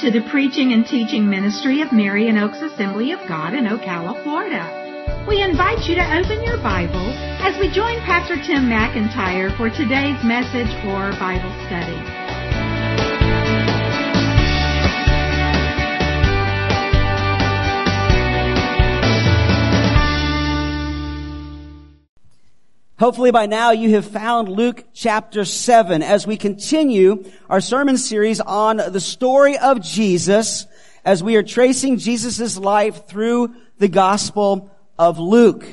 to the preaching and teaching ministry of Marion Oaks Assembly of God in Ocala, Florida. We invite you to open your Bible as we join Pastor Tim McIntyre for today's message or Bible study. Hopefully by now you have found Luke chapter 7 as we continue our sermon series on the story of Jesus as we are tracing Jesus' life through the gospel of Luke.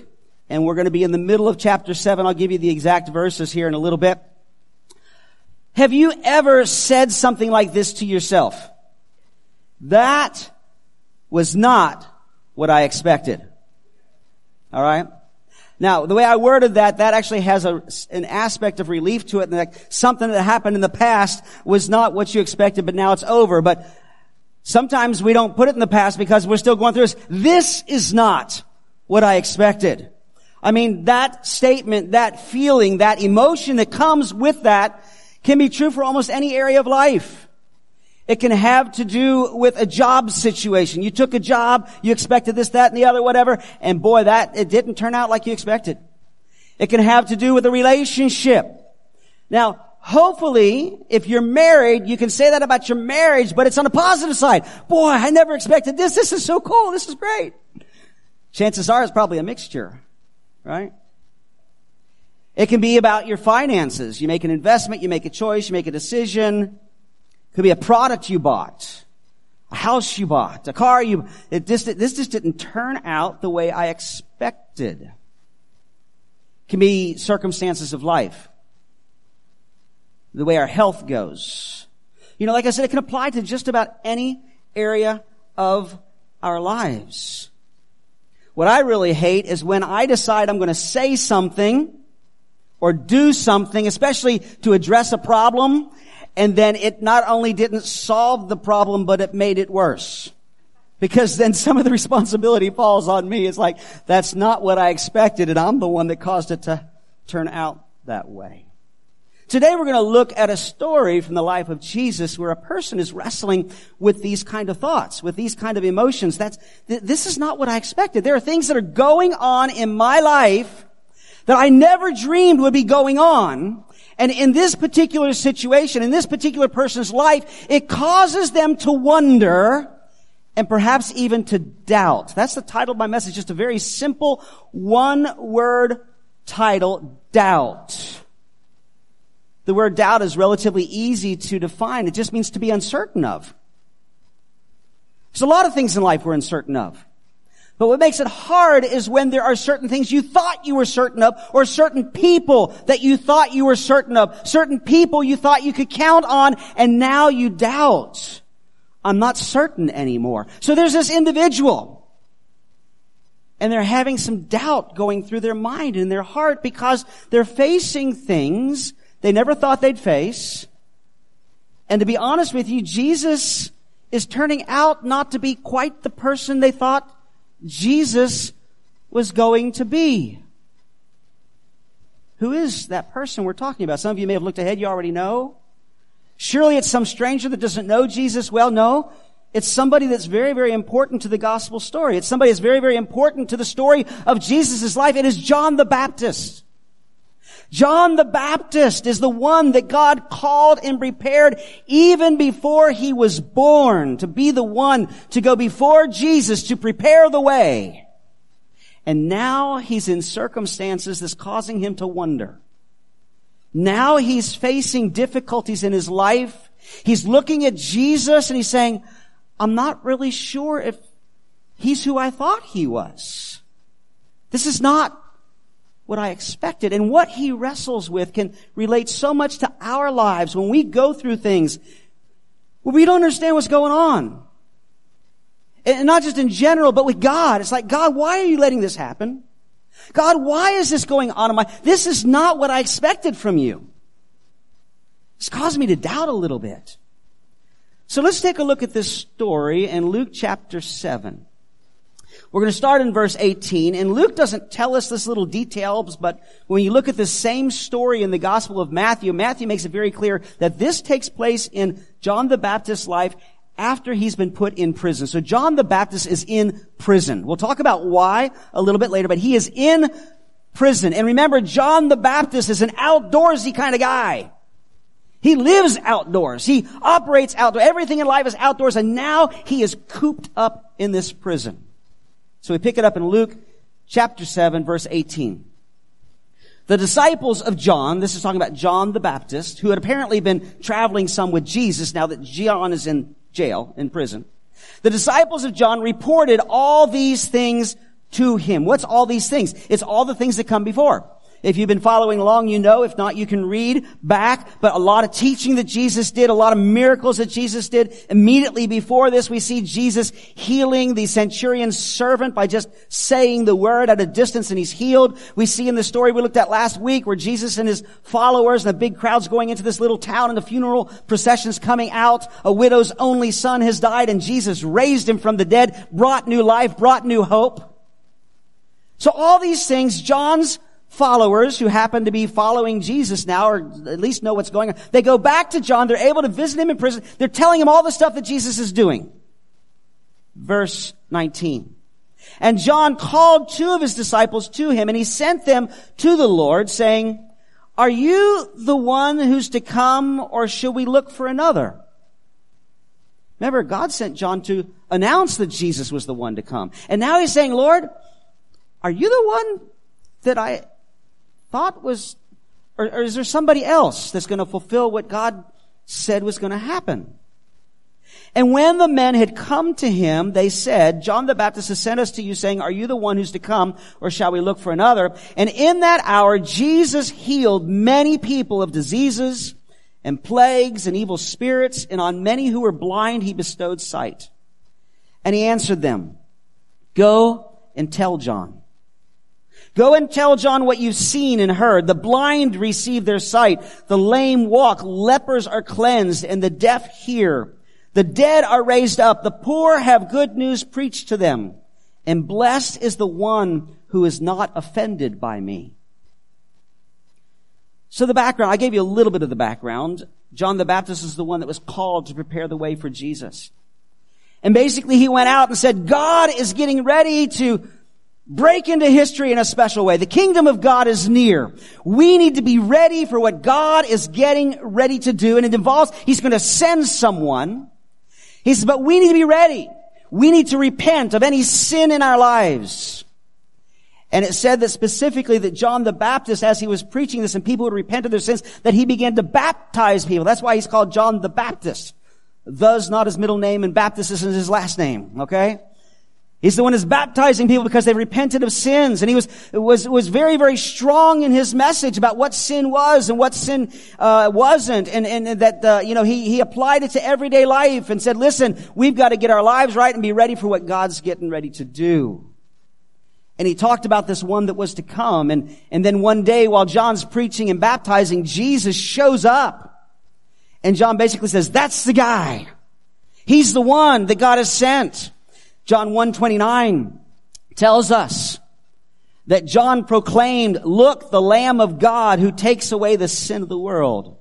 And we're going to be in the middle of chapter 7. I'll give you the exact verses here in a little bit. Have you ever said something like this to yourself? That was not what I expected. Alright? Now, the way I worded that, that actually has a, an aspect of relief to it, like something that happened in the past was not what you expected, but now it's over. But sometimes we don't put it in the past because we're still going through this. This is not what I expected. I mean, that statement, that feeling, that emotion that comes with that can be true for almost any area of life. It can have to do with a job situation. You took a job, you expected this, that, and the other, whatever, and boy, that, it didn't turn out like you expected. It can have to do with a relationship. Now, hopefully, if you're married, you can say that about your marriage, but it's on the positive side. Boy, I never expected this. This is so cool. This is great. Chances are it's probably a mixture, right? It can be about your finances. You make an investment, you make a choice, you make a decision, could be a product you bought, a house you bought, a car you, it just, this just didn't turn out the way I expected. Can be circumstances of life. The way our health goes. You know, like I said, it can apply to just about any area of our lives. What I really hate is when I decide I'm going to say something or do something, especially to address a problem, and then it not only didn't solve the problem, but it made it worse. Because then some of the responsibility falls on me. It's like, that's not what I expected, and I'm the one that caused it to turn out that way. Today we're going to look at a story from the life of Jesus where a person is wrestling with these kind of thoughts, with these kind of emotions. That's, th- this is not what I expected. There are things that are going on in my life that I never dreamed would be going on. And in this particular situation, in this particular person's life, it causes them to wonder and perhaps even to doubt. That's the title of my message, just a very simple one word title, doubt. The word doubt is relatively easy to define. It just means to be uncertain of. There's a lot of things in life we're uncertain of. But what makes it hard is when there are certain things you thought you were certain of, or certain people that you thought you were certain of, certain people you thought you could count on, and now you doubt. I'm not certain anymore. So there's this individual, and they're having some doubt going through their mind and their heart because they're facing things they never thought they'd face. And to be honest with you, Jesus is turning out not to be quite the person they thought Jesus was going to be. Who is that person we're talking about? Some of you may have looked ahead, you already know. Surely it's some stranger that doesn't know Jesus well. No. It's somebody that's very, very important to the gospel story. It's somebody that's very, very important to the story of Jesus' life. It is John the Baptist. John the Baptist is the one that God called and prepared even before he was born to be the one to go before Jesus to prepare the way. And now he's in circumstances that's causing him to wonder. Now he's facing difficulties in his life. He's looking at Jesus and he's saying, I'm not really sure if he's who I thought he was. This is not what I expected. And what he wrestles with can relate so much to our lives when we go through things where we don't understand what's going on. And not just in general, but with God. It's like, God, why are you letting this happen? God, why is this going on in my, this is not what I expected from you. It's caused me to doubt a little bit. So let's take a look at this story in Luke chapter 7. We're going to start in verse 18, and Luke doesn't tell us this little details, but when you look at the same story in the Gospel of Matthew, Matthew makes it very clear that this takes place in John the Baptist's life after he's been put in prison. So John the Baptist is in prison. We'll talk about why a little bit later, but he is in prison. And remember, John the Baptist is an outdoorsy kind of guy. He lives outdoors. He operates outdoors. Everything in life is outdoors, and now he is cooped up in this prison. So we pick it up in Luke chapter 7, verse 18. The disciples of John, this is talking about John the Baptist, who had apparently been traveling some with Jesus now that John is in jail, in prison. The disciples of John reported all these things to him. What's all these things? It's all the things that come before. If you've been following along, you know. If not, you can read back. But a lot of teaching that Jesus did, a lot of miracles that Jesus did. Immediately before this, we see Jesus healing the centurion's servant by just saying the word at a distance and he's healed. We see in the story we looked at last week where Jesus and his followers and the big crowds going into this little town and the funeral processions coming out. A widow's only son has died and Jesus raised him from the dead, brought new life, brought new hope. So all these things, John's followers who happen to be following Jesus now, or at least know what's going on, they go back to John. They're able to visit him in prison. They're telling him all the stuff that Jesus is doing. Verse 19. And John called two of his disciples to him and he sent them to the Lord saying, are you the one who's to come or should we look for another? Remember, God sent John to announce that Jesus was the one to come. And now he's saying, Lord, are you the one that I thought was, or, or is there somebody else that's going to fulfill what God said was going to happen? And when the men had come to him, they said, John the Baptist has sent us to you saying, are you the one who's to come or shall we look for another? And in that hour, Jesus healed many people of diseases and plagues and evil spirits and on many who were blind he bestowed sight. And he answered them, go and tell John. Go and tell John what you've seen and heard. The blind receive their sight. The lame walk. Lepers are cleansed and the deaf hear. The dead are raised up. The poor have good news preached to them. And blessed is the one who is not offended by me. So the background, I gave you a little bit of the background. John the Baptist is the one that was called to prepare the way for Jesus. And basically he went out and said, God is getting ready to break into history in a special way. The kingdom of God is near. We need to be ready for what God is getting ready to do. And it involves, He's going to send someone. He says, but we need to be ready. We need to repent of any sin in our lives. And it said that specifically that John the Baptist, as he was preaching this and people would repent of their sins, that he began to baptize people. That's why he's called John the Baptist. Thus not his middle name and Baptist isn't his last name. Okay? He's the one who's baptizing people because they've repented of sins. And he was, was, was very, very strong in his message about what sin was and what sin, uh, wasn't. And, and that, uh, you know, he, he applied it to everyday life and said, listen, we've got to get our lives right and be ready for what God's getting ready to do. And he talked about this one that was to come. And, and then one day while John's preaching and baptizing, Jesus shows up. And John basically says, that's the guy. He's the one that God has sent. John 129 tells us that John proclaimed, look, the Lamb of God who takes away the sin of the world.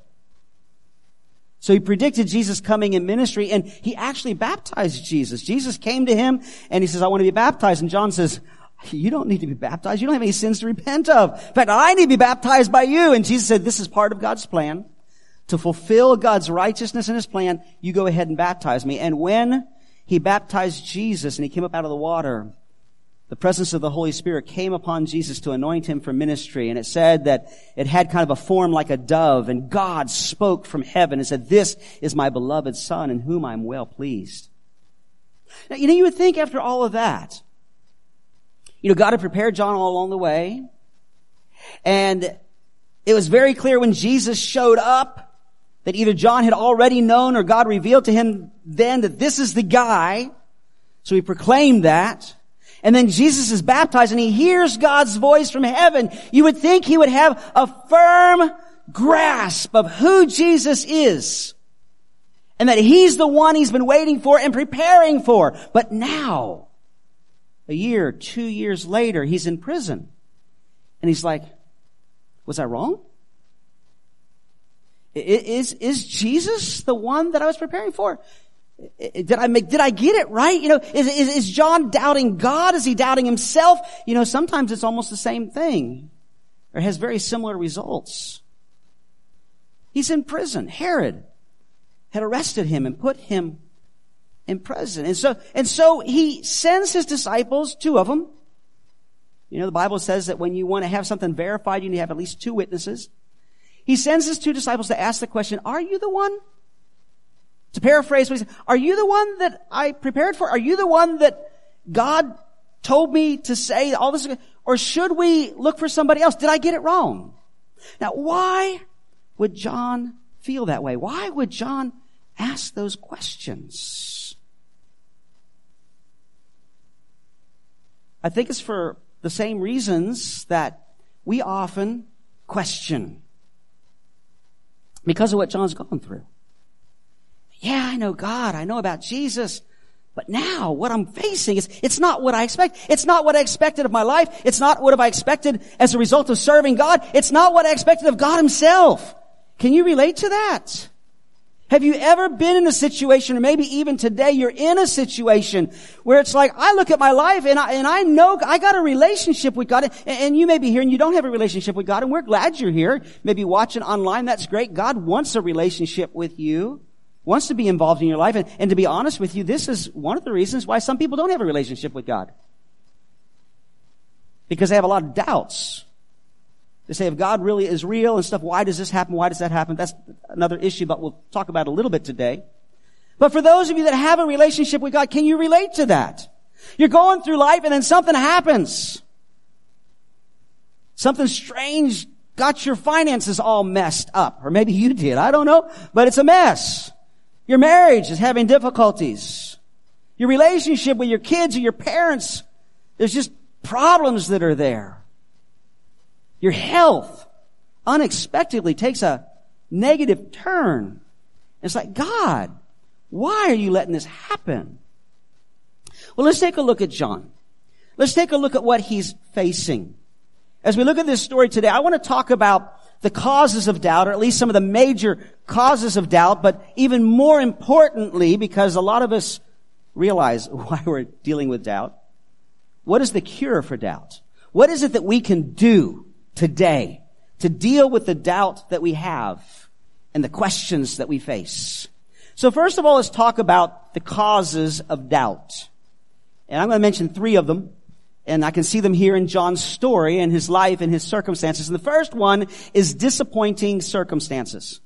So he predicted Jesus coming in ministry and he actually baptized Jesus. Jesus came to him and he says, I want to be baptized. And John says, you don't need to be baptized. You don't have any sins to repent of. In fact, I need to be baptized by you. And Jesus said, this is part of God's plan. To fulfill God's righteousness in his plan, you go ahead and baptize me. And when he baptized Jesus and he came up out of the water. The presence of the Holy Spirit came upon Jesus to anoint him for ministry. And it said that it had kind of a form like a dove and God spoke from heaven and said, this is my beloved son in whom I'm well pleased. Now, you know, you would think after all of that, you know, God had prepared John all along the way. And it was very clear when Jesus showed up that either John had already known or God revealed to him then that this is the guy. So he proclaimed that. And then Jesus is baptized and he hears God's voice from heaven. You would think he would have a firm grasp of who Jesus is. And that he's the one he's been waiting for and preparing for. But now, a year, two years later, he's in prison. And he's like, was I wrong? Is, is Jesus the one that I was preparing for? Did I make, did I get it right? You know, is, is, is John doubting God? Is he doubting himself? You know, sometimes it's almost the same thing or has very similar results. He's in prison. Herod had arrested him and put him in prison. And so, and so he sends his disciples, two of them. You know, the Bible says that when you want to have something verified, you need to have at least two witnesses. He sends his two disciples to ask the question, are you the one? To paraphrase what he said, are you the one that I prepared for? Are you the one that God told me to say all this? Or should we look for somebody else? Did I get it wrong? Now, why would John feel that way? Why would John ask those questions? I think it's for the same reasons that we often question because of what John's gone through. Yeah, I know God. I know about Jesus. But now what I'm facing is, it's not what I expect. It's not what I expected of my life. It's not what I expected as a result of serving God. It's not what I expected of God himself. Can you relate to that? Have you ever been in a situation, or maybe even today, you're in a situation where it's like, I look at my life and I, and I know I got a relationship with God, and, and you may be here and you don't have a relationship with God, and we're glad you're here. Maybe watching online, that's great. God wants a relationship with you wants to be involved in your life. And, and to be honest with you, this is one of the reasons why some people don't have a relationship with God. Because they have a lot of doubts. They say if God really is real and stuff, why does this happen? Why does that happen? That's another issue, but we'll talk about a little bit today. But for those of you that have a relationship with God, can you relate to that? You're going through life and then something happens. Something strange got your finances all messed up. Or maybe you did. I don't know. But it's a mess. Your marriage is having difficulties. Your relationship with your kids or your parents, there's just problems that are there. Your health unexpectedly takes a negative turn. It's like, God, why are you letting this happen? Well, let's take a look at John. Let's take a look at what he's facing. As we look at this story today, I want to talk about the causes of doubt, or at least some of the major causes of doubt, but even more importantly, because a lot of us realize why we're dealing with doubt, what is the cure for doubt? What is it that we can do today to deal with the doubt that we have and the questions that we face? So first of all, let's talk about the causes of doubt. And I'm going to mention three of them. And I can see them here in John's story and his life and his circumstances. And the first one is disappointing circumstances.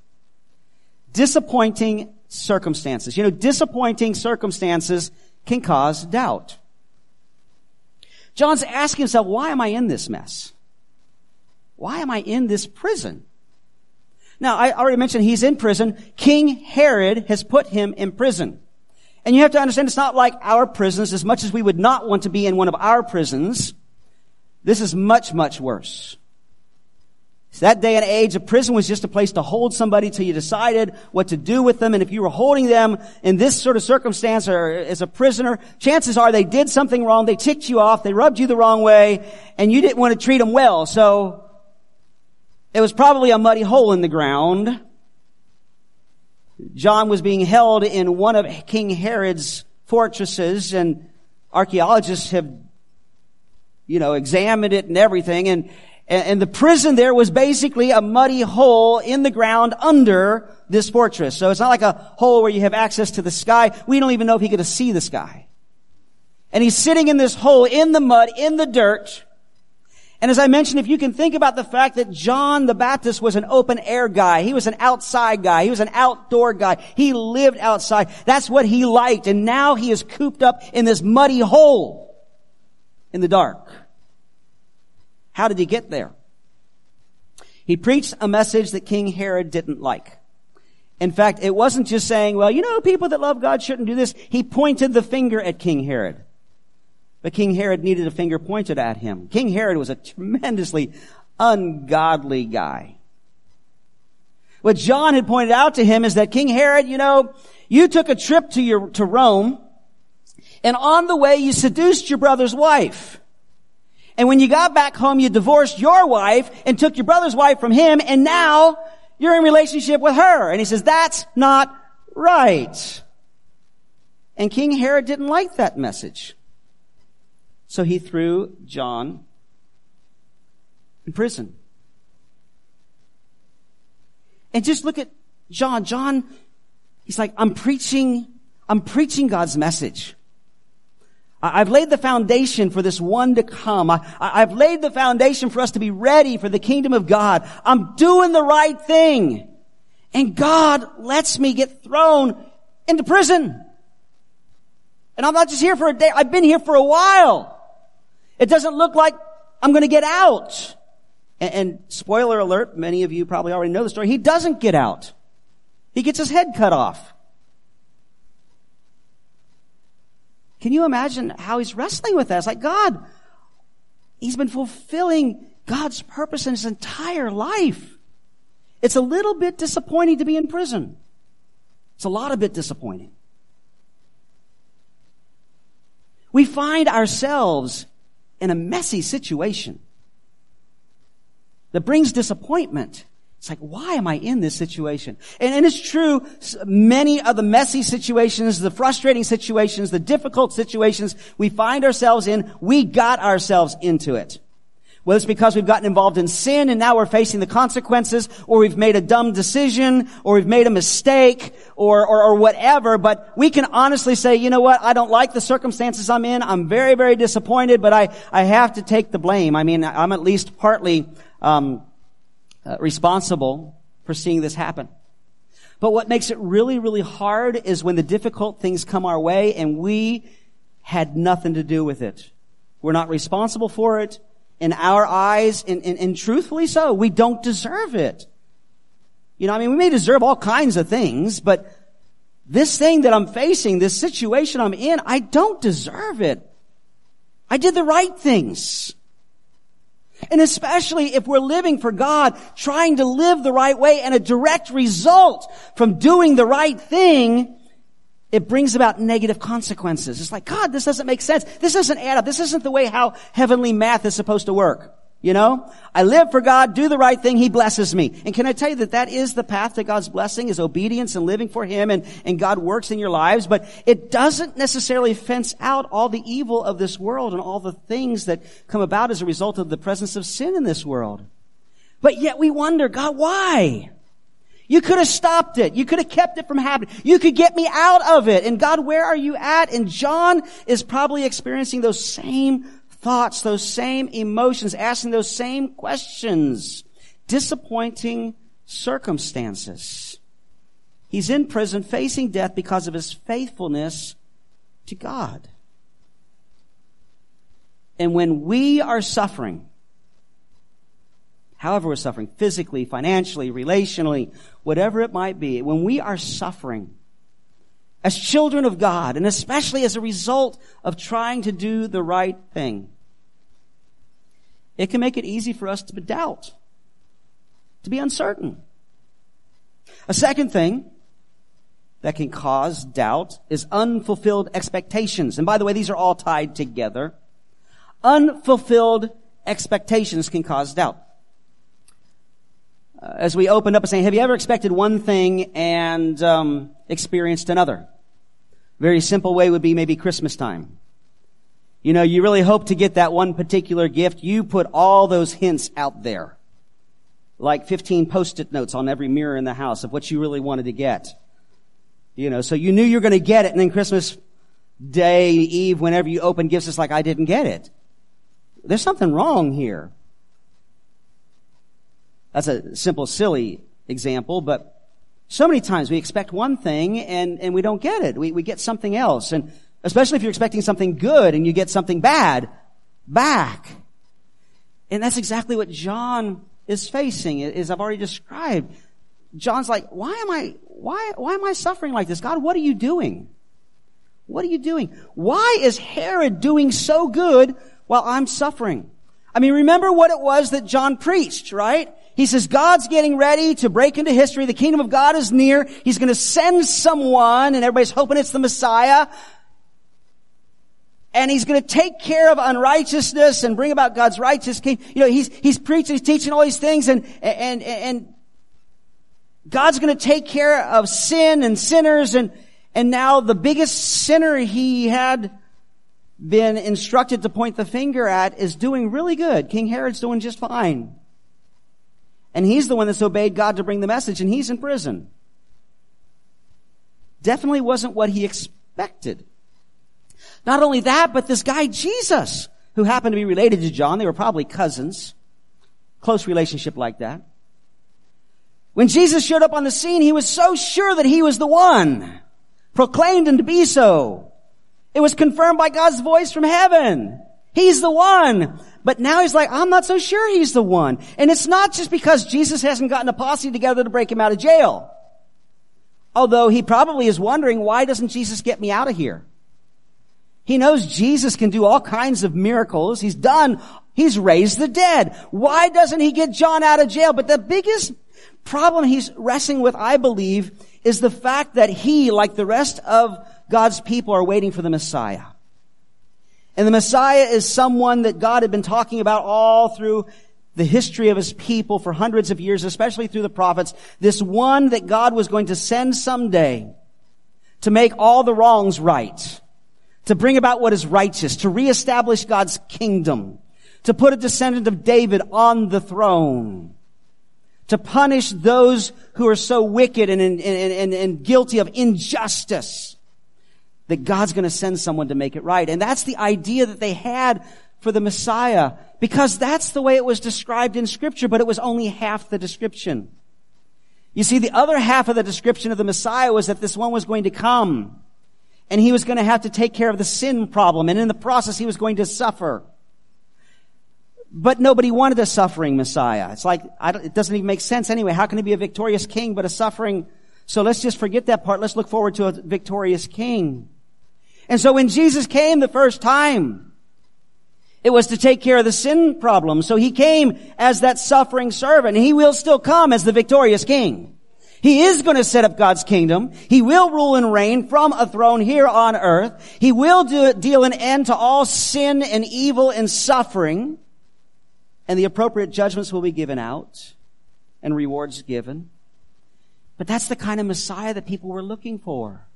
Disappointing circumstances. You know, disappointing circumstances can cause doubt. John's asking himself, why am I in this mess? Why am I in this prison? Now, I already mentioned he's in prison. King Herod has put him in prison. And you have to understand it's not like our prisons as much as we would not want to be in one of our prisons. This is much, much worse. So that day and age, a prison was just a place to hold somebody till you decided what to do with them. And if you were holding them in this sort of circumstance or as a prisoner, chances are they did something wrong. They ticked you off. They rubbed you the wrong way and you didn't want to treat them well. So it was probably a muddy hole in the ground. John was being held in one of King Herod's fortresses and archaeologists have, you know, examined it and everything and, and the prison there was basically a muddy hole in the ground under this fortress. So it's not like a hole where you have access to the sky. We don't even know if he could see the sky. And he's sitting in this hole in the mud, in the dirt, and as I mentioned, if you can think about the fact that John the Baptist was an open air guy, he was an outside guy, he was an outdoor guy, he lived outside. That's what he liked. And now he is cooped up in this muddy hole in the dark. How did he get there? He preached a message that King Herod didn't like. In fact, it wasn't just saying, well, you know, people that love God shouldn't do this. He pointed the finger at King Herod. But King Herod needed a finger pointed at him. King Herod was a tremendously ungodly guy. What John had pointed out to him is that King Herod, you know, you took a trip to your, to Rome, and on the way you seduced your brother's wife. And when you got back home, you divorced your wife and took your brother's wife from him, and now you're in relationship with her. And he says, that's not right. And King Herod didn't like that message. So he threw John in prison. And just look at John. John, he's like, I'm preaching, I'm preaching God's message. I've laid the foundation for this one to come. I, have laid the foundation for us to be ready for the kingdom of God. I'm doing the right thing. And God lets me get thrown into prison. And I'm not just here for a day. I've been here for a while. It doesn't look like I'm going to get out. And, and spoiler alert, many of you probably already know the story. He doesn't get out. He gets his head cut off. Can you imagine how he's wrestling with? It's like, God, he's been fulfilling God's purpose in his entire life. It's a little bit disappointing to be in prison. It's a lot of bit disappointing. We find ourselves in a messy situation that brings disappointment. It's like, why am I in this situation? And, and, it's true, many of the messy situations, the frustrating situations, the difficult situations we find ourselves in, we got ourselves into it. Whether it's because we've gotten involved in sin and now we're facing the consequences, or we've made a dumb decision, or we've made a mistake, or, or, or whatever, but we can honestly say, you know what, I don't like the circumstances I'm in, I'm very, very disappointed, but I, I have to take the blame. I mean, I'm at least partly um, uh, responsible for seeing this happen. But what makes it really, really hard is when the difficult things come our way and we had nothing to do with it. We're not responsible for it in our eyes, and, and, and truthfully so. We don't deserve it. You know, I mean, we may deserve all kinds of things, but this thing that I'm facing, this situation I'm in, I don't deserve it. I did the right things. And especially if we're living for God, trying to live the right way and a direct result from doing the right thing, it brings about negative consequences. It's like, God, this doesn't make sense. This doesn't add up. This isn't the way how heavenly math is supposed to work. You know, I live for God, do the right thing, He blesses me. And can I tell you that that is the path to God's blessing is obedience and living for Him and, and God works in your lives, but it doesn't necessarily fence out all the evil of this world and all the things that come about as a result of the presence of sin in this world. But yet we wonder, God, why? You could have stopped it. You could have kept it from happening. You could get me out of it. And God, where are you at? And John is probably experiencing those same thoughts, those same emotions, asking those same questions. Disappointing circumstances. He's in prison facing death because of his faithfulness to God. And when we are suffering, however we're suffering, physically, financially, relationally, whatever it might be, when we are suffering, as children of God, and especially as a result of trying to do the right thing, it can make it easy for us to doubt, to be uncertain. A second thing that can cause doubt is unfulfilled expectations. And by the way, these are all tied together. Unfulfilled expectations can cause doubt. Uh, as we opened up and saying, have you ever expected one thing and um, experienced another? Very simple way would be maybe Christmas time. You know, you really hope to get that one particular gift. You put all those hints out there. Like 15 post-it notes on every mirror in the house of what you really wanted to get. You know, so you knew you were going to get it and then Christmas Day, Eve, whenever you open gifts, it's like, I didn't get it. There's something wrong here. That's a simple, silly example, but so many times we expect one thing and, and we don't get it. We, we get something else. And Especially if you're expecting something good and you get something bad back. And that's exactly what John is facing, as I've already described. John's like, why am I, why, why am I suffering like this? God, what are you doing? What are you doing? Why is Herod doing so good while I'm suffering? I mean, remember what it was that John preached, right? He says, God's getting ready to break into history. The kingdom of God is near. He's going to send someone, and everybody's hoping it's the Messiah and he's going to take care of unrighteousness and bring about God's righteous king. You know, he's, he's preaching, he's teaching all these things and, and, and God's going to take care of sin and sinners and, And now the biggest sinner he had been instructed to point the finger at is doing really good. King Herod's doing just fine. And he's the one that's obeyed God to bring the message and he's in prison. Definitely wasn't what he expected. Not only that, but this guy Jesus, who happened to be related to John, they were probably cousins, close relationship like that. When Jesus showed up on the scene, he was so sure that he was the one, proclaimed him to be so. It was confirmed by God's voice from heaven. He's the one. But now he's like, I'm not so sure he's the one. And it's not just because Jesus hasn't gotten a posse together to break him out of jail. Although he probably is wondering, why doesn't Jesus get me out of here? He knows Jesus can do all kinds of miracles. He's done, he's raised the dead. Why doesn't he get John out of jail? But the biggest problem he's wrestling with, I believe, is the fact that he, like the rest of God's people are waiting for the Messiah. And the Messiah is someone that God had been talking about all through the history of his people for hundreds of years, especially through the prophets. This one that God was going to send someday to make all the wrongs right, to bring about what is righteous, to reestablish God's kingdom, to put a descendant of David on the throne, to punish those who are so wicked and, and, and, and guilty of injustice that God's going to send someone to make it right. And that's the idea that they had for the Messiah because that's the way it was described in scripture, but it was only half the description. You see, the other half of the description of the Messiah was that this one was going to come and he was going to have to take care of the sin problem. And in the process, he was going to suffer. But nobody wanted a suffering Messiah. It's like, it doesn't even make sense anyway. How can he be a victorious king but a suffering? So let's just forget that part. Let's look forward to a victorious king. And so when Jesus came the first time, it was to take care of the sin problem. So he came as that suffering servant. He will still come as the victorious king. He is going to set up God's kingdom. He will rule and reign from a throne here on earth. He will do, deal an end to all sin and evil and suffering. And the appropriate judgments will be given out and rewards given. But that's the kind of Messiah that people were looking for.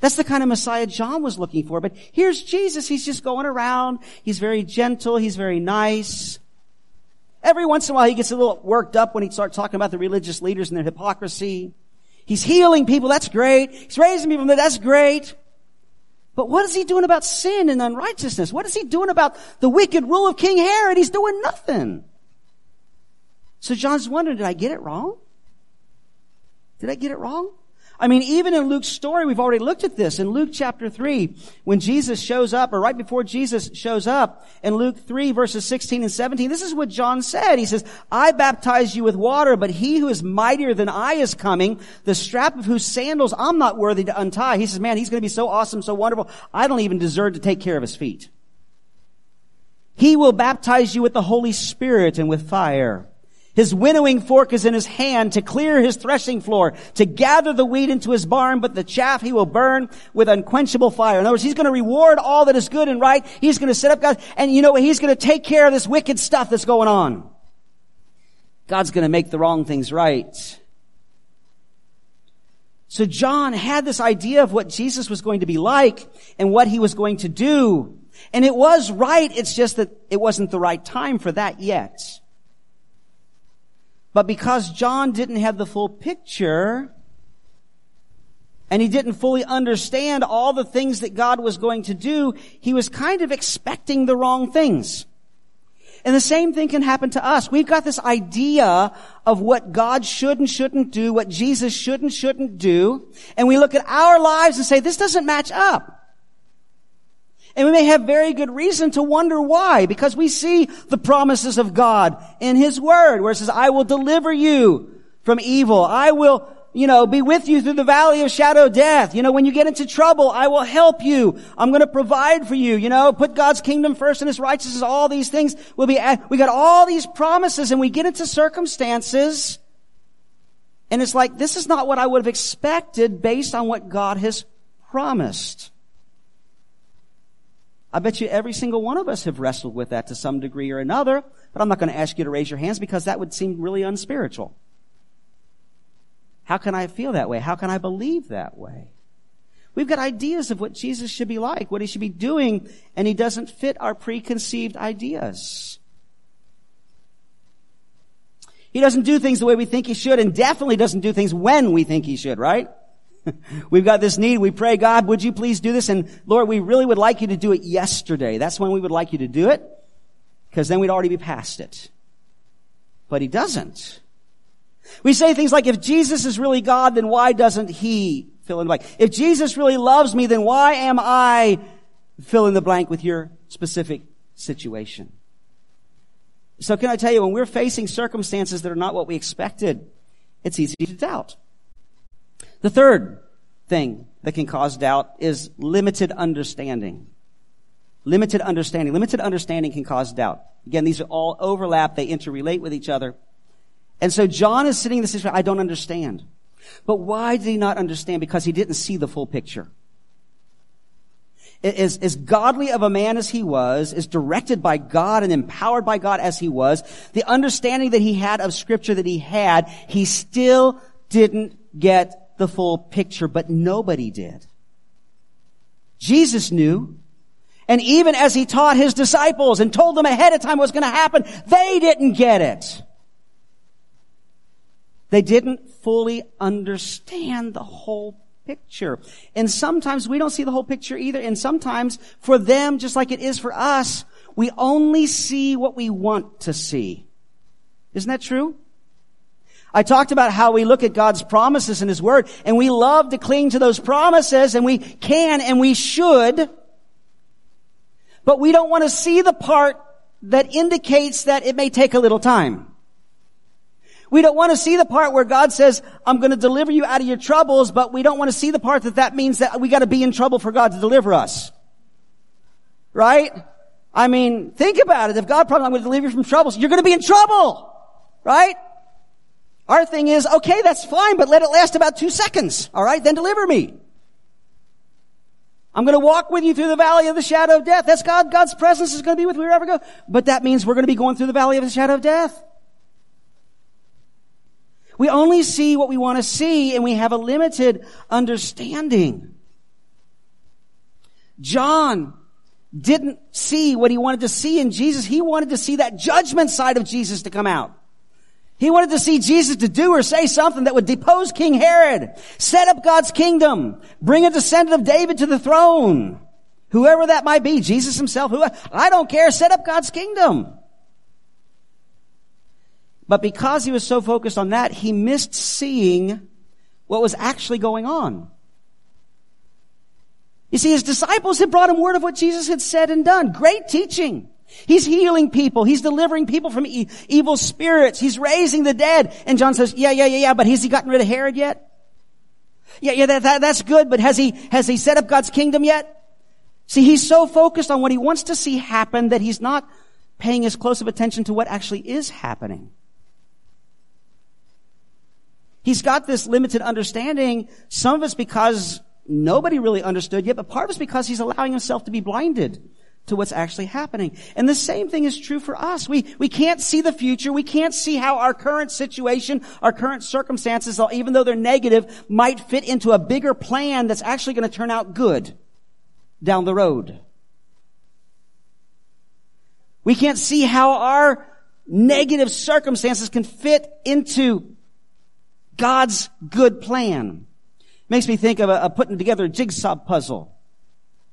That's the kind of Messiah John was looking for. But here's Jesus. He's just going around. He's very gentle. He's very nice. Every once in a while he gets a little worked up when he starts talking about the religious leaders and their hypocrisy. He's healing people. That's great. He's raising people. That's great. But what is he doing about sin and unrighteousness? What is he doing about the wicked rule of King Herod? He's doing nothing. So John's wondering, did I get it wrong? Did I get it wrong? I mean, even in Luke's story, we've already looked at this. In Luke chapter 3, when Jesus shows up, or right before Jesus shows up, in Luke 3 verses 16 and 17, this is what John said. He says, I baptize you with water, but he who is mightier than I is coming, the strap of whose sandals I'm not worthy to untie. He says, man, he's going to be so awesome, so wonderful. I don't even deserve to take care of his feet. He will baptize you with the Holy Spirit and with fire. His winnowing fork is in his hand to clear his threshing floor, to gather the wheat into his barn, but the chaff he will burn with unquenchable fire. In other words, he's going to reward all that is good and right. He's going to set up God, and you know what? He's going to take care of this wicked stuff that's going on. God's going to make the wrong things right. So John had this idea of what Jesus was going to be like and what he was going to do. And it was right. It's just that it wasn't the right time for that yet. But because John didn't have the full picture, and he didn't fully understand all the things that God was going to do, he was kind of expecting the wrong things. And the same thing can happen to us. We've got this idea of what God should and shouldn't do, what Jesus should and shouldn't do, and we look at our lives and say, this doesn't match up. And we may have very good reason to wonder why, because we see the promises of God in His Word, where it says, I will deliver you from evil. I will, you know, be with you through the valley of shadow death. You know, when you get into trouble, I will help you. I'm going to provide for you. You know, put God's kingdom first and His righteousness. All these things will be, we got all these promises and we get into circumstances and it's like, this is not what I would have expected based on what God has promised. I bet you every single one of us have wrestled with that to some degree or another, but I'm not going to ask you to raise your hands because that would seem really unspiritual. How can I feel that way? How can I believe that way? We've got ideas of what Jesus should be like, what he should be doing, and he doesn't fit our preconceived ideas. He doesn't do things the way we think he should and definitely doesn't do things when we think he should, right? We've got this need. We pray, God, would you please do this? And Lord, we really would like you to do it yesterday. That's when we would like you to do it because then we'd already be past it. But he doesn't. We say things like, if Jesus is really God, then why doesn't he fill in the blank? If Jesus really loves me, then why am I fill in the blank with your specific situation? So can I tell you, when we're facing circumstances that are not what we expected, it's easy to doubt. The third thing that can cause doubt is limited understanding. Limited understanding. Limited understanding can cause doubt. Again, these are all overlap. They interrelate with each other. And so John is sitting in this situation, I don't understand. But why did he not understand? Because he didn't see the full picture. As, as godly of a man as he was, as directed by God and empowered by God as he was, the understanding that he had of scripture that he had, he still didn't get the full picture, but nobody did. Jesus knew. And even as he taught his disciples and told them ahead of time what was going to happen, they didn't get it. They didn't fully understand the whole picture. And sometimes we don't see the whole picture either. And sometimes for them, just like it is for us, we only see what we want to see. Isn't that true? I talked about how we look at God's promises in His Word and we love to cling to those promises and we can and we should, but we don't want to see the part that indicates that it may take a little time. We don't want to see the part where God says, I'm going to deliver you out of your troubles, but we don't want to see the part that that means that we got to be in trouble for God to deliver us. Right? I mean, think about it. If God promised I'm going to deliver you from troubles, you're going to be in trouble. Right? Our thing is, okay, that's fine, but let it last about two seconds. All right? Then deliver me. I'm going to walk with you through the valley of the shadow of death. That's God. God's presence is going to be with me wherever I go. But that means we're going to be going through the valley of the shadow of death. We only see what we want to see and we have a limited understanding. John didn't see what he wanted to see in Jesus. He wanted to see that judgment side of Jesus to come out. He wanted to see Jesus to do or say something that would depose King Herod, set up God's kingdom, bring a descendant of David to the throne. Whoever that might be, Jesus himself, who, I don't care, set up God's kingdom. But because he was so focused on that, he missed seeing what was actually going on. You see, his disciples had brought him word of what Jesus had said and done. Great teaching. He's healing people. He's delivering people from e- evil spirits. He's raising the dead. And John says, yeah, yeah, yeah, yeah, but has he gotten rid of Herod yet? Yeah, yeah, that, that, that's good, but has he, has he set up God's kingdom yet? See, he's so focused on what he wants to see happen that he's not paying as close of attention to what actually is happening. He's got this limited understanding. Some of it's because nobody really understood yet, but part of it's because he's allowing himself to be blinded to what's actually happening. And the same thing is true for us. We, we can't see the future. We can't see how our current situation, our current circumstances, even though they're negative, might fit into a bigger plan that's actually going to turn out good down the road. We can't see how our negative circumstances can fit into God's good plan. Makes me think of, a, of putting together a jigsaw puzzle.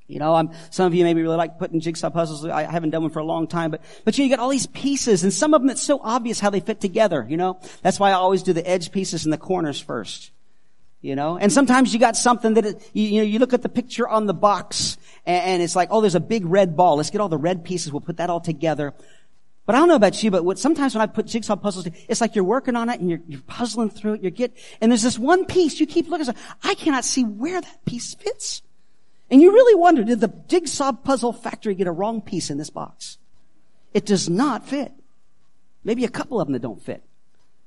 You know, I'm, some of you maybe really like putting jigsaw puzzles. I haven't done one for a long time, but, but you, know, you got all these pieces and some of them it's so obvious how they fit together, you know? That's why I always do the edge pieces and the corners first. You know? And sometimes you got something that, it, you, you know, you look at the picture on the box and, and it's like, oh, there's a big red ball. Let's get all the red pieces. We'll put that all together. But I don't know about you, but what, sometimes when I put jigsaw puzzles, it's like you're working on it and you're, you're puzzling through it. You get, and there's this one piece you keep looking at. I cannot see where that piece fits. And you really wonder, did the jigsaw puzzle factory get a wrong piece in this box? It does not fit. Maybe a couple of them that don't fit.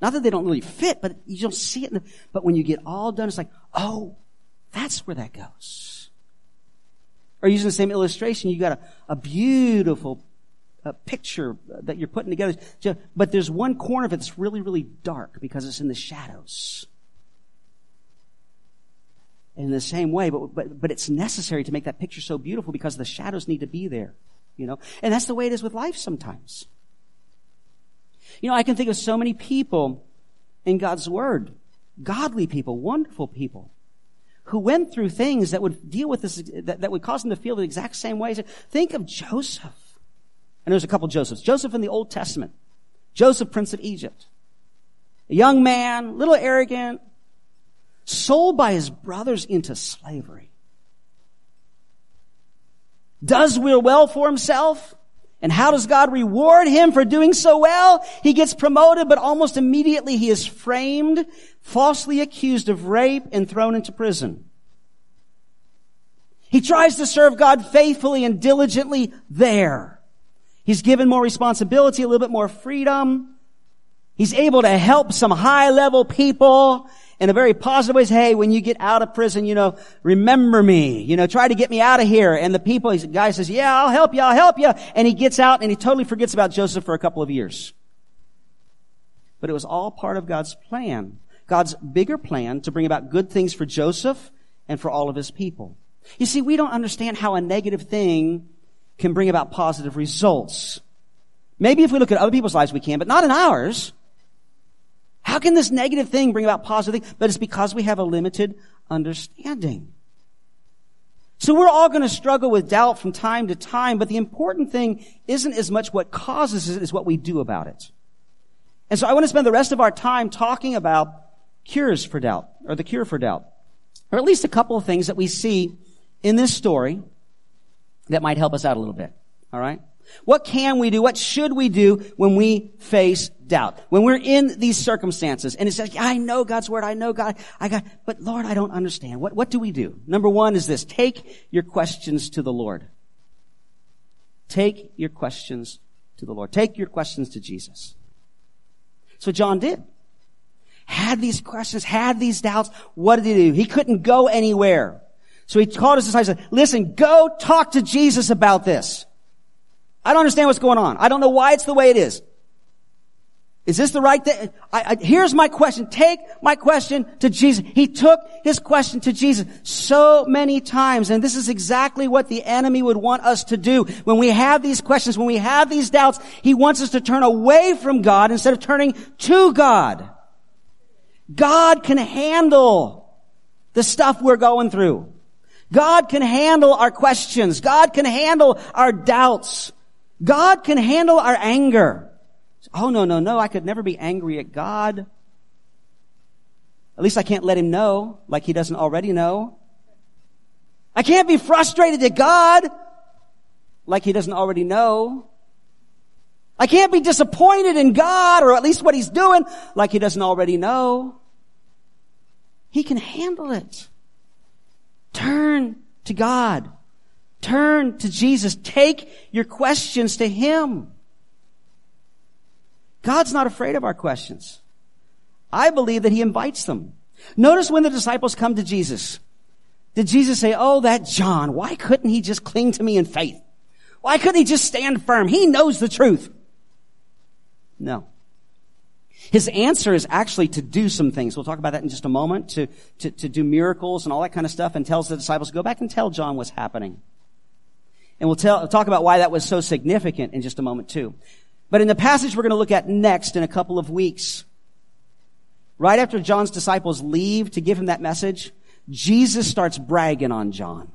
Not that they don't really fit, but you don't see it. The, but when you get all done, it's like, oh, that's where that goes. Or using the same illustration, you got a, a beautiful a picture that you're putting together. But there's one corner of it that's really, really dark because it's in the shadows. In the same way, but, but, but it's necessary to make that picture so beautiful because the shadows need to be there, you know? And that's the way it is with life sometimes. You know, I can think of so many people in God's Word, godly people, wonderful people, who went through things that would deal with this, that, that would cause them to feel the exact same way. Think of Joseph. And there's a couple Josephs. Joseph in the Old Testament. Joseph, Prince of Egypt. A young man, little arrogant, sold by his brothers into slavery. Does will well for himself. And how does God reward him for doing so well? He gets promoted, but almost immediately he is framed, falsely accused of rape, and thrown into prison. He tries to serve God faithfully and diligently there. He's given more responsibility, a little bit more freedom. He's able to help some high level people in a very positive way. Hey, when you get out of prison, you know, remember me. You know, try to get me out of here. And the people, the guy says, yeah, I'll help you. I'll help you. And he gets out and he totally forgets about Joseph for a couple of years. But it was all part of God's plan. God's bigger plan to bring about good things for Joseph and for all of his people. You see, we don't understand how a negative thing can bring about positive results. Maybe if we look at other people's lives we can, but not in ours. How can this negative thing bring about positive thing? But it's because we have a limited understanding. So we're all going to struggle with doubt from time to time, but the important thing isn't as much what causes it as what we do about it. And so I want to spend the rest of our time talking about cures for doubt, or the cure for doubt. Or at least a couple of things that we see in this story that might help us out a little bit. All right? What can we do? What should we do when we face doubt? When we're in these circumstances and it's like, I know God's word, I know God, I got, but Lord, I don't understand. What, what do we do? Number one is this. Take your questions to the Lord. Take your questions to the Lord. Take your questions to Jesus. So John did. Had these questions, had these doubts. What did he do? He couldn't go anywhere. So he called his disciples, and said, listen, go talk to Jesus about this. I don't understand what's going on. I don't know why it's the way it is. Is this the right thing? I, I, here's my question. Take my question to Jesus. He took his question to Jesus so many times, and this is exactly what the enemy would want us to do. When we have these questions, when we have these doubts, he wants us to turn away from God instead of turning to God. God can handle the stuff we're going through. God can handle our questions. God can handle our doubts. God can handle our anger. Oh, no, no, no. I could never be angry at God. At least I can't let him know like he doesn't already know. I can't be frustrated at God like he doesn't already know. I can't be disappointed in God or at least what he's doing like he doesn't already know. He can handle it. Turn to God. Turn to Jesus. Take your questions to Him. God's not afraid of our questions. I believe that He invites them. Notice when the disciples come to Jesus. Did Jesus say, Oh, that John, why couldn't he just cling to me in faith? Why couldn't he just stand firm? He knows the truth. No. His answer is actually to do some things. We'll talk about that in just a moment, to, to, to do miracles and all that kind of stuff, and tells the disciples, go back and tell John what's happening. And we'll tell, talk about why that was so significant in just a moment too. But in the passage we're going to look at next in a couple of weeks, right after John's disciples leave to give him that message, Jesus starts bragging on John.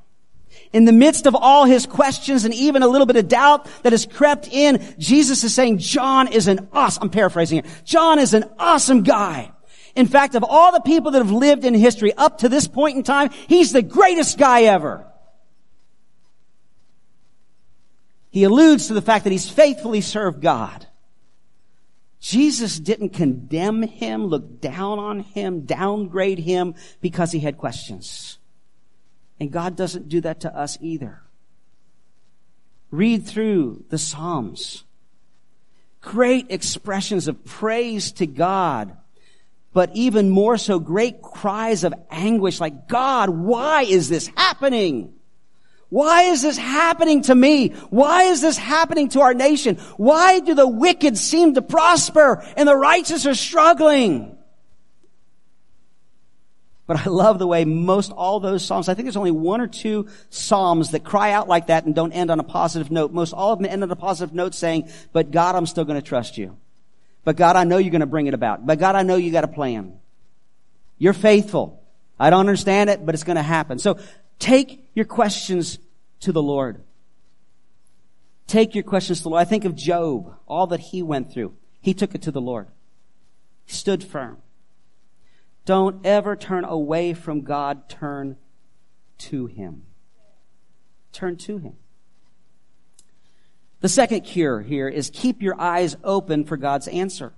In the midst of all his questions and even a little bit of doubt that has crept in, Jesus is saying, John is an awesome, I'm paraphrasing it, John is an awesome guy. In fact, of all the people that have lived in history up to this point in time, he's the greatest guy ever. He alludes to the fact that he's faithfully served God. Jesus didn't condemn him, look down on him, downgrade him because he had questions. And God doesn't do that to us either. Read through the Psalms. Great expressions of praise to God, but even more so great cries of anguish like, God, why is this happening? Why is this happening to me? Why is this happening to our nation? Why do the wicked seem to prosper and the righteous are struggling? But I love the way most all those Psalms, I think there's only one or two Psalms that cry out like that and don't end on a positive note. Most all of them end on a positive note saying, but God, I'm still going to trust you. But God, I know you're going to bring it about. But God, I know you got a plan. You're faithful. I don't understand it, but it's going to happen. So take your questions to the Lord. Take your questions to the Lord. I think of Job, all that he went through. He took it to the Lord. He stood firm. Don't ever turn away from God. Turn to Him. Turn to Him. The second cure here is keep your eyes open for God's answer.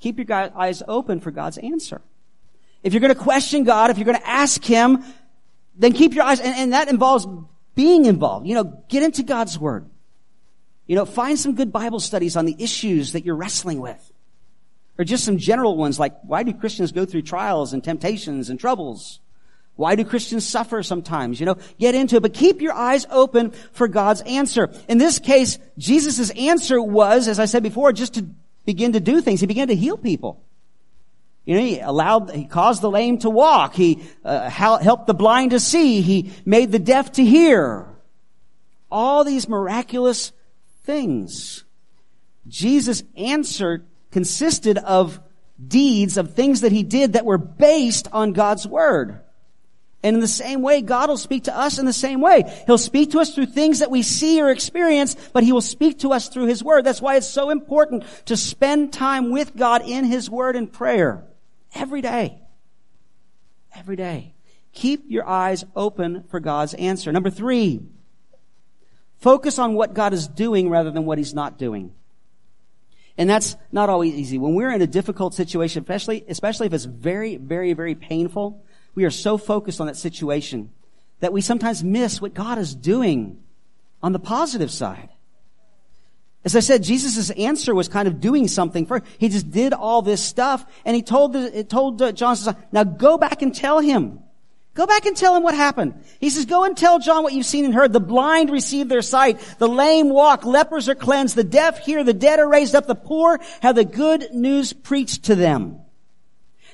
Keep your eyes open for God's answer. If you're going to question God, if you're going to ask Him, then keep your eyes, and, and that involves being involved. You know, get into God's Word. You know, find some good Bible studies on the issues that you're wrestling with. Or just some general ones like, why do Christians go through trials and temptations and troubles? Why do Christians suffer sometimes? You know, get into it, but keep your eyes open for God's answer. In this case, Jesus' answer was, as I said before, just to begin to do things. He began to heal people. You know, he allowed, he caused the lame to walk. He uh, helped the blind to see. He made the deaf to hear. All these miraculous things. Jesus answered consisted of deeds, of things that he did that were based on God's word. And in the same way, God will speak to us in the same way. He'll speak to us through things that we see or experience, but He will speak to us through His Word. That's why it's so important to spend time with God in His Word and prayer. Every day. Every day. Keep your eyes open for God's answer. Number three, focus on what God is doing rather than what He's not doing. And that's not always easy. When we're in a difficult situation, especially, especially if it's very, very, very painful, we are so focused on that situation that we sometimes miss what God is doing on the positive side. As I said, Jesus' answer was kind of doing something for, he just did all this stuff and he told, the, told uh, John, now go back and tell him. Go back and tell him what happened. He says, go and tell John what you've seen and heard. The blind receive their sight. The lame walk. Lepers are cleansed. The deaf hear. The dead are raised up. The poor have the good news preached to them.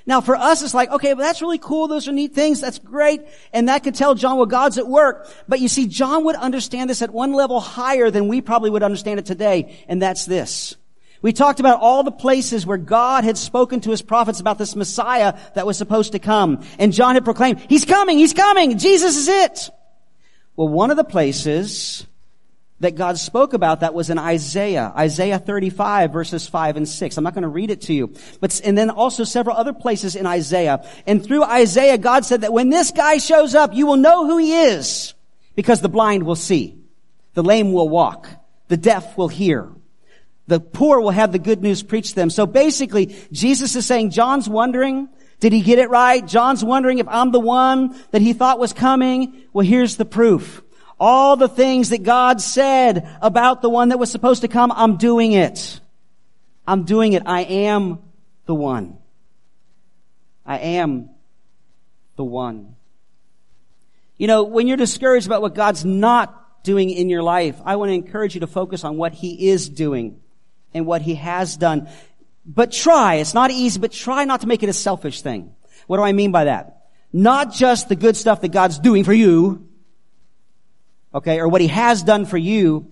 Now for us, it's like, okay, well that's really cool. Those are neat things. That's great. And that could tell John, well, God's at work. But you see, John would understand this at one level higher than we probably would understand it today. And that's this. We talked about all the places where God had spoken to his prophets about this Messiah that was supposed to come. And John had proclaimed, He's coming! He's coming! Jesus is it! Well, one of the places that God spoke about that was in Isaiah, Isaiah 35 verses 5 and 6. I'm not going to read it to you. But, and then also several other places in Isaiah. And through Isaiah, God said that when this guy shows up, you will know who he is because the blind will see. The lame will walk. The deaf will hear. The poor will have the good news preached to them. So basically, Jesus is saying, John's wondering, did he get it right? John's wondering if I'm the one that he thought was coming. Well, here's the proof. All the things that God said about the one that was supposed to come, I'm doing it. I'm doing it. I am the one. I am the one. You know, when you're discouraged about what God's not doing in your life, I want to encourage you to focus on what He is doing and what He has done. But try, it's not easy, but try not to make it a selfish thing. What do I mean by that? Not just the good stuff that God's doing for you, okay, or what he has done for you,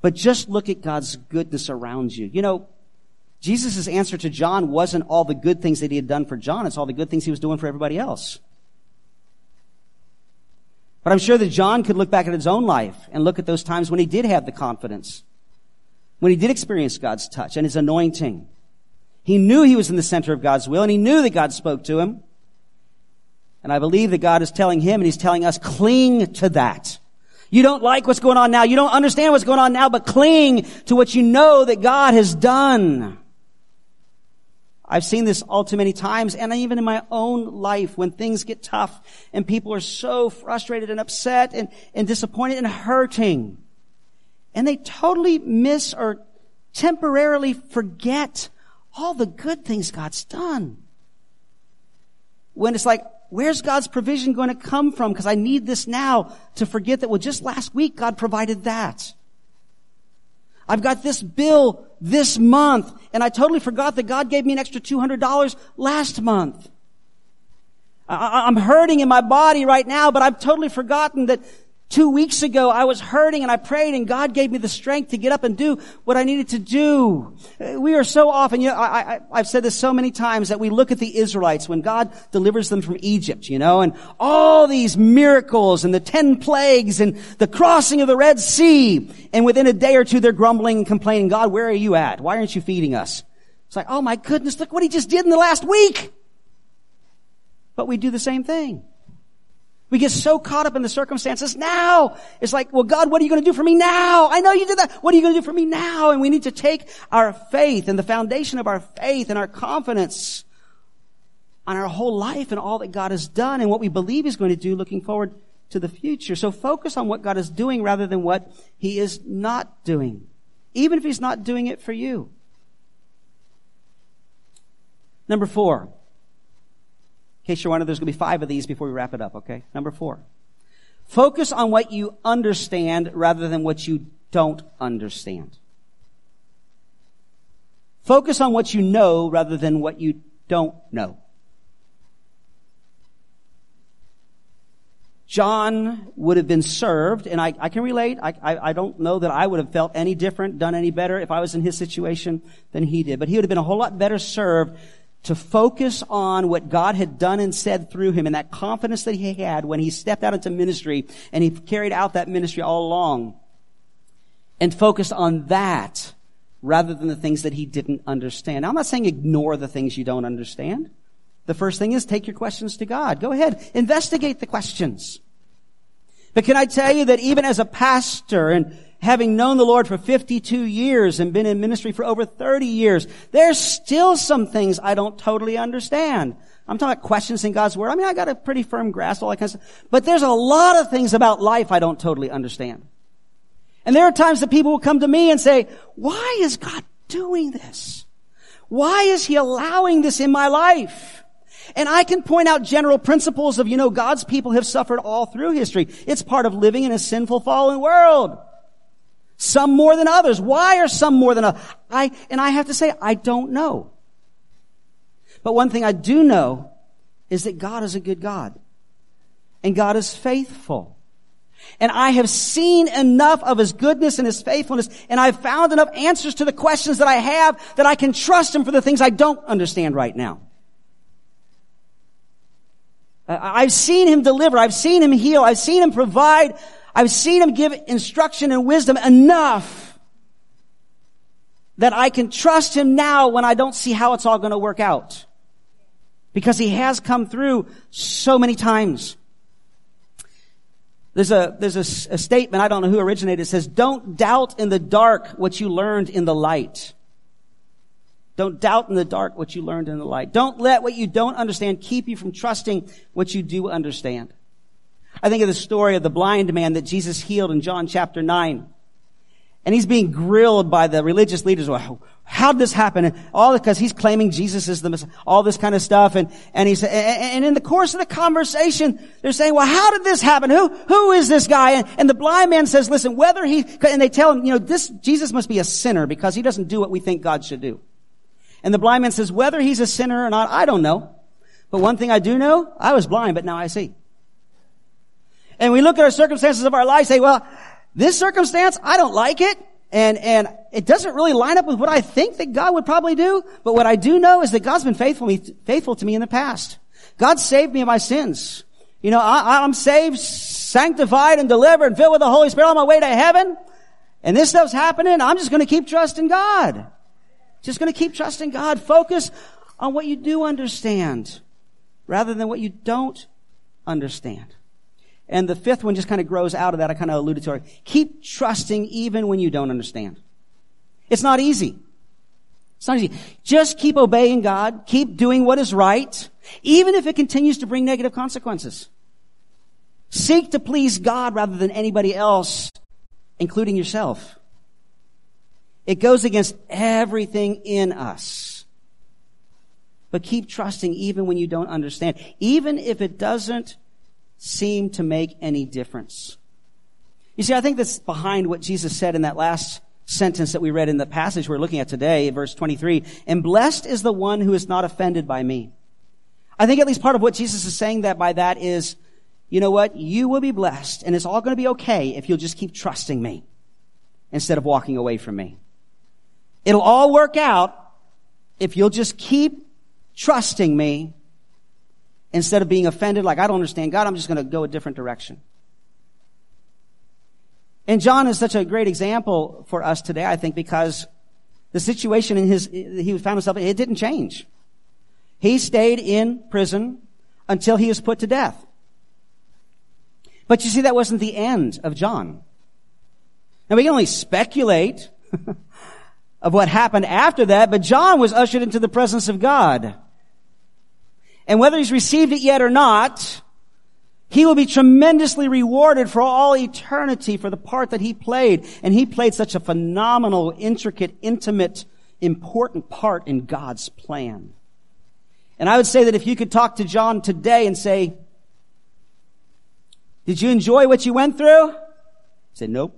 but just look at God's goodness around you. You know, Jesus' answer to John wasn't all the good things that he had done for John, it's all the good things he was doing for everybody else. But I'm sure that John could look back at his own life and look at those times when he did have the confidence, when he did experience God's touch and his anointing. He knew he was in the center of God's will and he knew that God spoke to him. And I believe that God is telling him and he's telling us, cling to that. You don't like what's going on now. You don't understand what's going on now, but cling to what you know that God has done. I've seen this all too many times, and even in my own life, when things get tough and people are so frustrated and upset and, and disappointed and hurting, and they totally miss or temporarily forget all the good things God's done. When it's like, where's God's provision going to come from? Because I need this now to forget that, well, just last week God provided that. I've got this bill this month, and I totally forgot that God gave me an extra $200 last month. I, I'm hurting in my body right now, but I've totally forgotten that Two weeks ago, I was hurting and I prayed and God gave me the strength to get up and do what I needed to do. We are so often, you know, I, I've said this so many times that we look at the Israelites when God delivers them from Egypt, you know, and all these miracles and the ten plagues and the crossing of the Red Sea. And within a day or two, they're grumbling and complaining, God, where are you at? Why aren't you feeding us? It's like, oh my goodness, look what he just did in the last week. But we do the same thing. We get so caught up in the circumstances now. It's like, well, God, what are you going to do for me now? I know you did that. What are you going to do for me now? And we need to take our faith and the foundation of our faith and our confidence on our whole life and all that God has done and what we believe He's going to do looking forward to the future. So focus on what God is doing rather than what He is not doing. Even if He's not doing it for you. Number four case you're wondering, there's going to be five of these before we wrap it up, okay? Number four. Focus on what you understand rather than what you don't understand. Focus on what you know rather than what you don't know. John would have been served, and I, I can relate. I, I, I, don't know that I would have felt any different, done any better if I was in his situation than he did. But he would have been a whole lot better served to focus on what God had done and said through him and that confidence that he had when he stepped out into ministry and he carried out that ministry all along and focused on that rather than the things that he didn't understand. Now, I'm not saying ignore the things you don't understand. The first thing is take your questions to God. Go ahead. Investigate the questions. But can I tell you that even as a pastor and having known the Lord for 52 years and been in ministry for over 30 years, there's still some things I don't totally understand. I'm talking about questions in God's Word. I mean, I got a pretty firm grasp, all that kind of stuff. But there's a lot of things about life I don't totally understand. And there are times that people will come to me and say, why is God doing this? Why is He allowing this in my life? And I can point out general principles of, you know, God's people have suffered all through history. It's part of living in a sinful, fallen world. Some more than others. Why are some more than others? I, and I have to say, I don't know. But one thing I do know is that God is a good God. And God is faithful. And I have seen enough of His goodness and His faithfulness, and I've found enough answers to the questions that I have that I can trust Him for the things I don't understand right now. I've seen Him deliver. I've seen Him heal. I've seen Him provide I've seen him give instruction and wisdom enough that I can trust him now when I don't see how it's all going to work out. Because he has come through so many times. There's a, there's a, a statement, I don't know who originated it, says, don't doubt in the dark what you learned in the light. Don't doubt in the dark what you learned in the light. Don't let what you don't understand keep you from trusting what you do understand. I think of the story of the blind man that Jesus healed in John chapter 9. And he's being grilled by the religious leaders. Well, how did this happen? And all because he's claiming Jesus is the Messiah, all this kind of stuff. And, and he said, and in the course of the conversation, they're saying, well, how did this happen? Who, who is this guy? And, and the blind man says, listen, whether he, and they tell him, you know, this, Jesus must be a sinner because he doesn't do what we think God should do. And the blind man says, whether he's a sinner or not, I don't know. But one thing I do know, I was blind, but now I see. And we look at our circumstances of our life, say, well, this circumstance, I don't like it. And, and it doesn't really line up with what I think that God would probably do. But what I do know is that God's been faithful, me, faithful to me in the past. God saved me of my sins. You know, I, I'm saved, sanctified, and delivered, and filled with the Holy Spirit on my way to heaven. And this stuff's happening. I'm just going to keep trusting God. Just going to keep trusting God. Focus on what you do understand rather than what you don't understand. And the fifth one just kind of grows out of that. I kind of alluded to it. Keep trusting even when you don't understand. It's not easy. It's not easy. Just keep obeying God. Keep doing what is right, even if it continues to bring negative consequences. Seek to please God rather than anybody else, including yourself. It goes against everything in us. But keep trusting even when you don't understand. Even if it doesn't seem to make any difference. You see, I think that's behind what Jesus said in that last sentence that we read in the passage we're looking at today, verse 23. And blessed is the one who is not offended by me. I think at least part of what Jesus is saying that by that is, you know what? You will be blessed and it's all going to be okay if you'll just keep trusting me instead of walking away from me. It'll all work out if you'll just keep trusting me instead of being offended like I don't understand God, I'm just going to go a different direction. And John is such a great example for us today, I think, because the situation in his, he found himself, it didn't change. He stayed in prison until he was put to death. But you see, that wasn't the end of John. Now we can only speculate of what happened after that, but John was ushered into the presence of God. And whether he's received it yet or not, he will be tremendously rewarded for all eternity for the part that he played. And he played such a phenomenal, intricate, intimate, important part in God's plan. And I would say that if you could talk to John today and say, did you enjoy what you went through? He said, nope.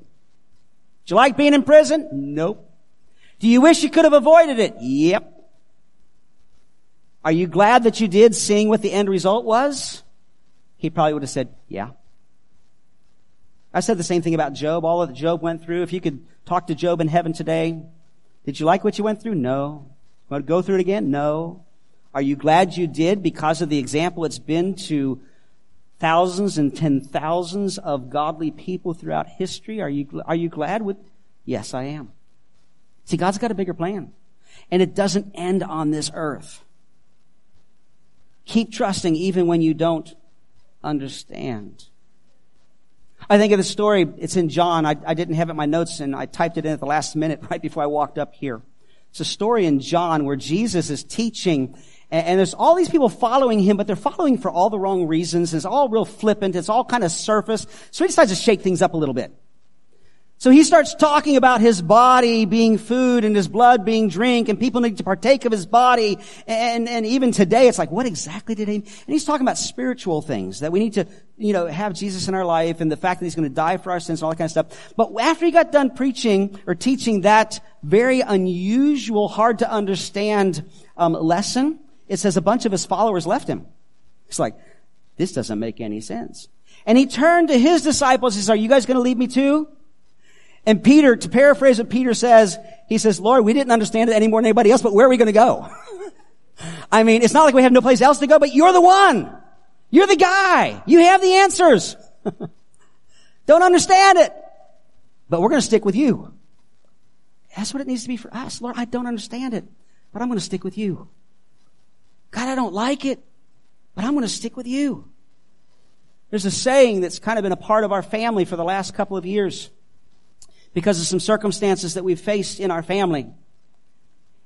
Did you like being in prison? Nope. Do you wish you could have avoided it? Yep. Are you glad that you did seeing what the end result was? He probably would have said, yeah. I said the same thing about Job, all that Job went through. If you could talk to Job in heaven today, did you like what you went through? No. Want to go through it again? No. Are you glad you did because of the example it's been to thousands and ten thousands of godly people throughout history? Are you, are you glad with? Yes, I am. See, God's got a bigger plan. And it doesn't end on this earth. Keep trusting even when you don't understand. I think of the story, it's in John. I, I, didn't have it in my notes and I typed it in at the last minute right before I walked up here. It's a story in John where Jesus is teaching and, and there's all these people following him, but they're following for all the wrong reasons. It's all real flippant. It's all kind of surface. So he decides to shake things up a little bit. So he starts talking about his body being food and his blood being drink and people need to partake of his body. And, and even today it's like, what exactly did he, and he's talking about spiritual things that we need to, you know, have Jesus in our life and the fact that he's going to die for our sins and all that kind of stuff. But after he got done preaching or teaching that very unusual, hard to understand um, lesson, it says a bunch of his followers left him. It's like, this doesn't make any sense. And he turned to his disciples. He says, are you guys going to leave me too? And Peter, to paraphrase what Peter says, he says, Lord, we didn't understand it any more than anybody else, but where are we going to go? I mean, it's not like we have no place else to go, but you're the one. You're the guy. You have the answers. Don't understand it, but we're going to stick with you. That's what it needs to be for us. Lord, I don't understand it, but I'm going to stick with you. God, I don't like it, but I'm going to stick with you. There's a saying that's kind of been a part of our family for the last couple of years because of some circumstances that we've faced in our family.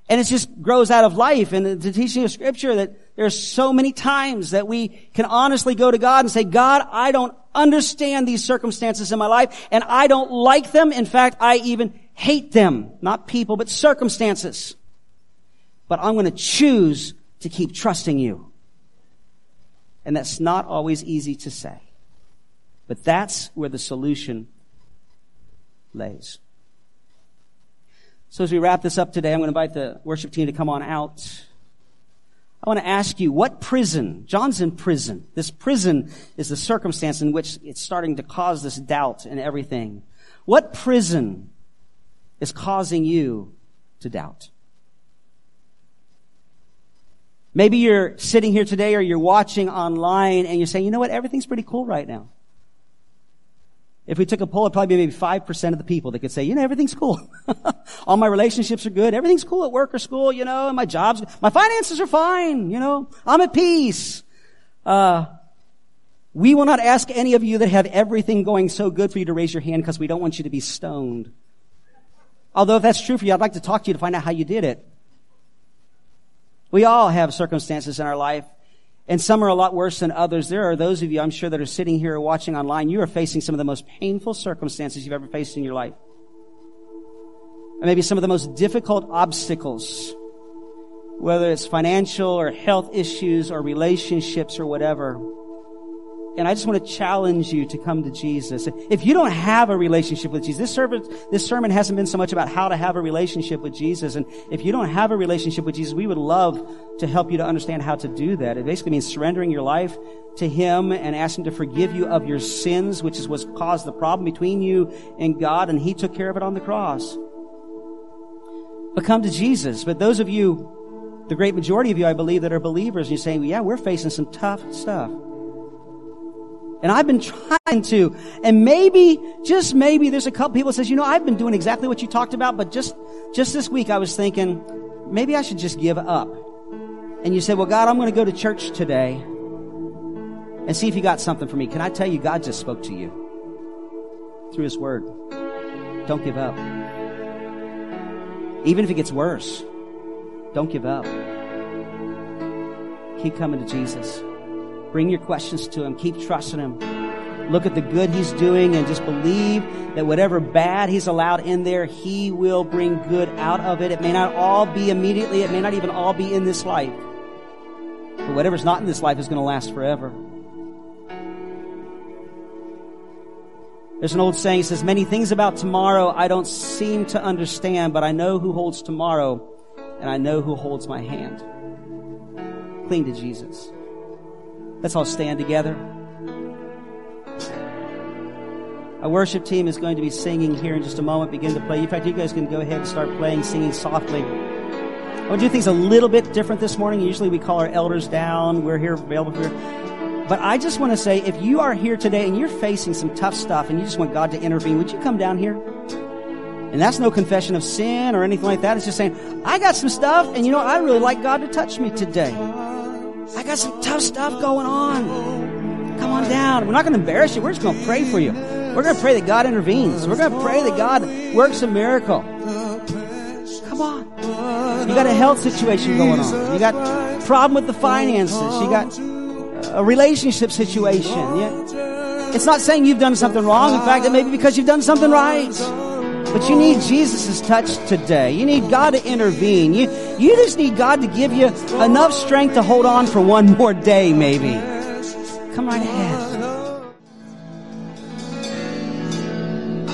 And it just grows out of life and the teaching of scripture that there's so many times that we can honestly go to God and say, God, I don't understand these circumstances in my life and I don't like them. In fact, I even hate them. Not people, but circumstances. But I'm going to choose to keep trusting you. And that's not always easy to say. But that's where the solution lays. So as we wrap this up today, I'm going to invite the worship team to come on out. I want to ask you, what prison? John's in prison. This prison is the circumstance in which it's starting to cause this doubt and everything. What prison is causing you to doubt? Maybe you're sitting here today or you're watching online and you're saying, you know what, everything's pretty cool right now. If we took a poll, it'd probably be maybe 5% of the people that could say, you know, everything's cool. All my relationships are good. Everything's cool at work or school, you know, and my job's, my finances are fine, you know, I'm at peace. Uh, we will not ask any of you that have everything going so good for you to raise your hand because we don't want you to be stoned. Although if that's true for you, I'd like to talk to you to find out how you did it. We all have circumstances in our life and some are a lot worse than others. There are those of you, I'm sure, that are sitting here watching online. You are facing some of the most painful circumstances you've ever faced in your life. And maybe some of the most difficult obstacles, whether it's financial or health issues or relationships or whatever. And I just want to challenge you to come to Jesus. If you don't have a relationship with Jesus, this sermon, this sermon hasn't been so much about how to have a relationship with Jesus. And if you don't have a relationship with Jesus, we would love to help you to understand how to do that. It basically means surrendering your life to Him and asking to forgive you of your sins, which is what's caused the problem between you and God. And He took care of it on the cross. But come to Jesus. But those of you, the great majority of you, I believe, that are believers, and you're saying, yeah, we're facing some tough stuff. And I've been trying to, and maybe, just maybe, there's a couple people says, you know, I've been doing exactly what you talked about, but just, just this week I was thinking, maybe I should just give up. And you say, well, God, I'm going to go to church today and see if you got something for me. Can I tell you, God just spoke to you through His Word. Don't give up. Even if it gets worse, don't give up. Keep coming to Jesus. Bring your questions to Him. Keep trusting Him. Look at the good He's doing and just believe that whatever bad He's allowed in there, He will bring good out of it. It may not all be immediately. It may not even all be in this life. But whatever's not in this life is going to last forever. There's an old saying, says, many things about tomorrow I don't seem to understand, but I know who holds tomorrow and I know who holds my hand. Cling to Jesus. Let's all stand together. Our worship team is going to be singing here in just a moment, begin to play. In fact, you guys can go ahead and start playing, singing softly. I want to do things a little bit different this morning. Usually we call our elders down. We're here available here. But I just want to say, if you are here today and you're facing some tough stuff and you just want God to intervene, would you come down here? And that's no confession of sin or anything like that. It's just saying, I got some stuff and you know, I really like God to touch me today. I got some tough stuff going on. Come on down. We're not going to embarrass you. We're just going to pray for you. We're going to pray that God intervenes. We're going to pray that God works a miracle. Come on. You got a health situation going on. You got problem with the finances. You got a relationship situation. It's not saying you've done something wrong. In fact, it may be because you've done something right. But you need Jesus' touch today. You need God to intervene. You, you just need God to give you enough strength to hold on for one more day, maybe. Come right ahead.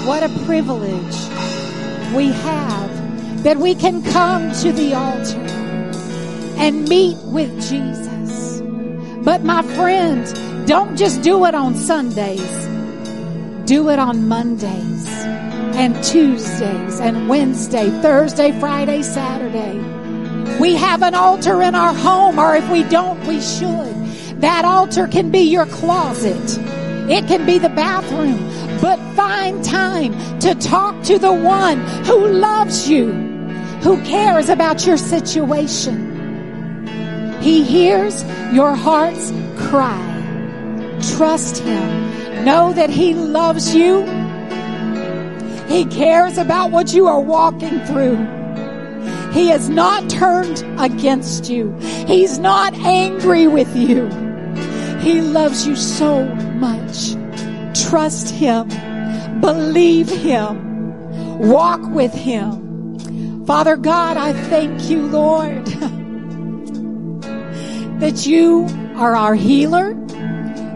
What a privilege we have that we can come to the altar and meet with Jesus. But my friend, don't just do it on Sundays. Do it on Mondays and Tuesdays and Wednesday, Thursday, Friday, Saturday. We have an altar in our home, or if we don't, we should. That altar can be your closet. It can be the bathroom, but find time to talk to the one who loves you, who cares about your situation. He hears your heart's cry. Trust him. Know that he loves you he cares about what you are walking through. He has not turned against you. He's not angry with you. He loves you so much. Trust Him. Believe Him. Walk with Him. Father God, I thank you, Lord, that you are our healer.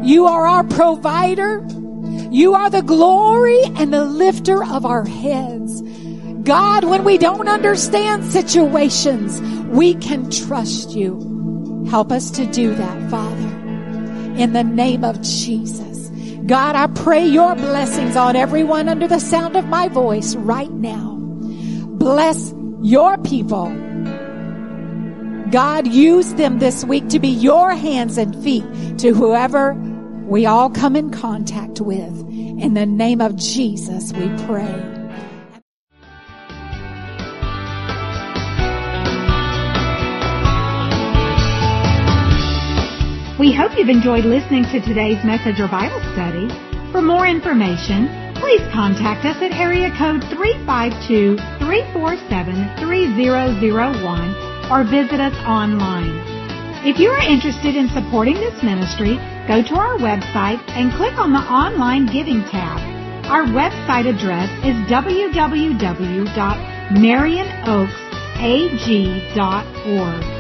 You are our provider. You are the glory and the lifter of our heads. God, when we don't understand situations, we can trust you. Help us to do that, Father. In the name of Jesus. God, I pray your blessings on everyone under the sound of my voice right now. Bless your people. God, use them this week to be your hands and feet to whoever we all come in contact with. In the name of Jesus, we pray. We hope you've enjoyed listening to today's message or Bible study. For more information, please contact us at area code 352-347-3001 or visit us online. If you are interested in supporting this ministry, go to our website and click on the online giving tab. Our website address is www.marionoaksag.org.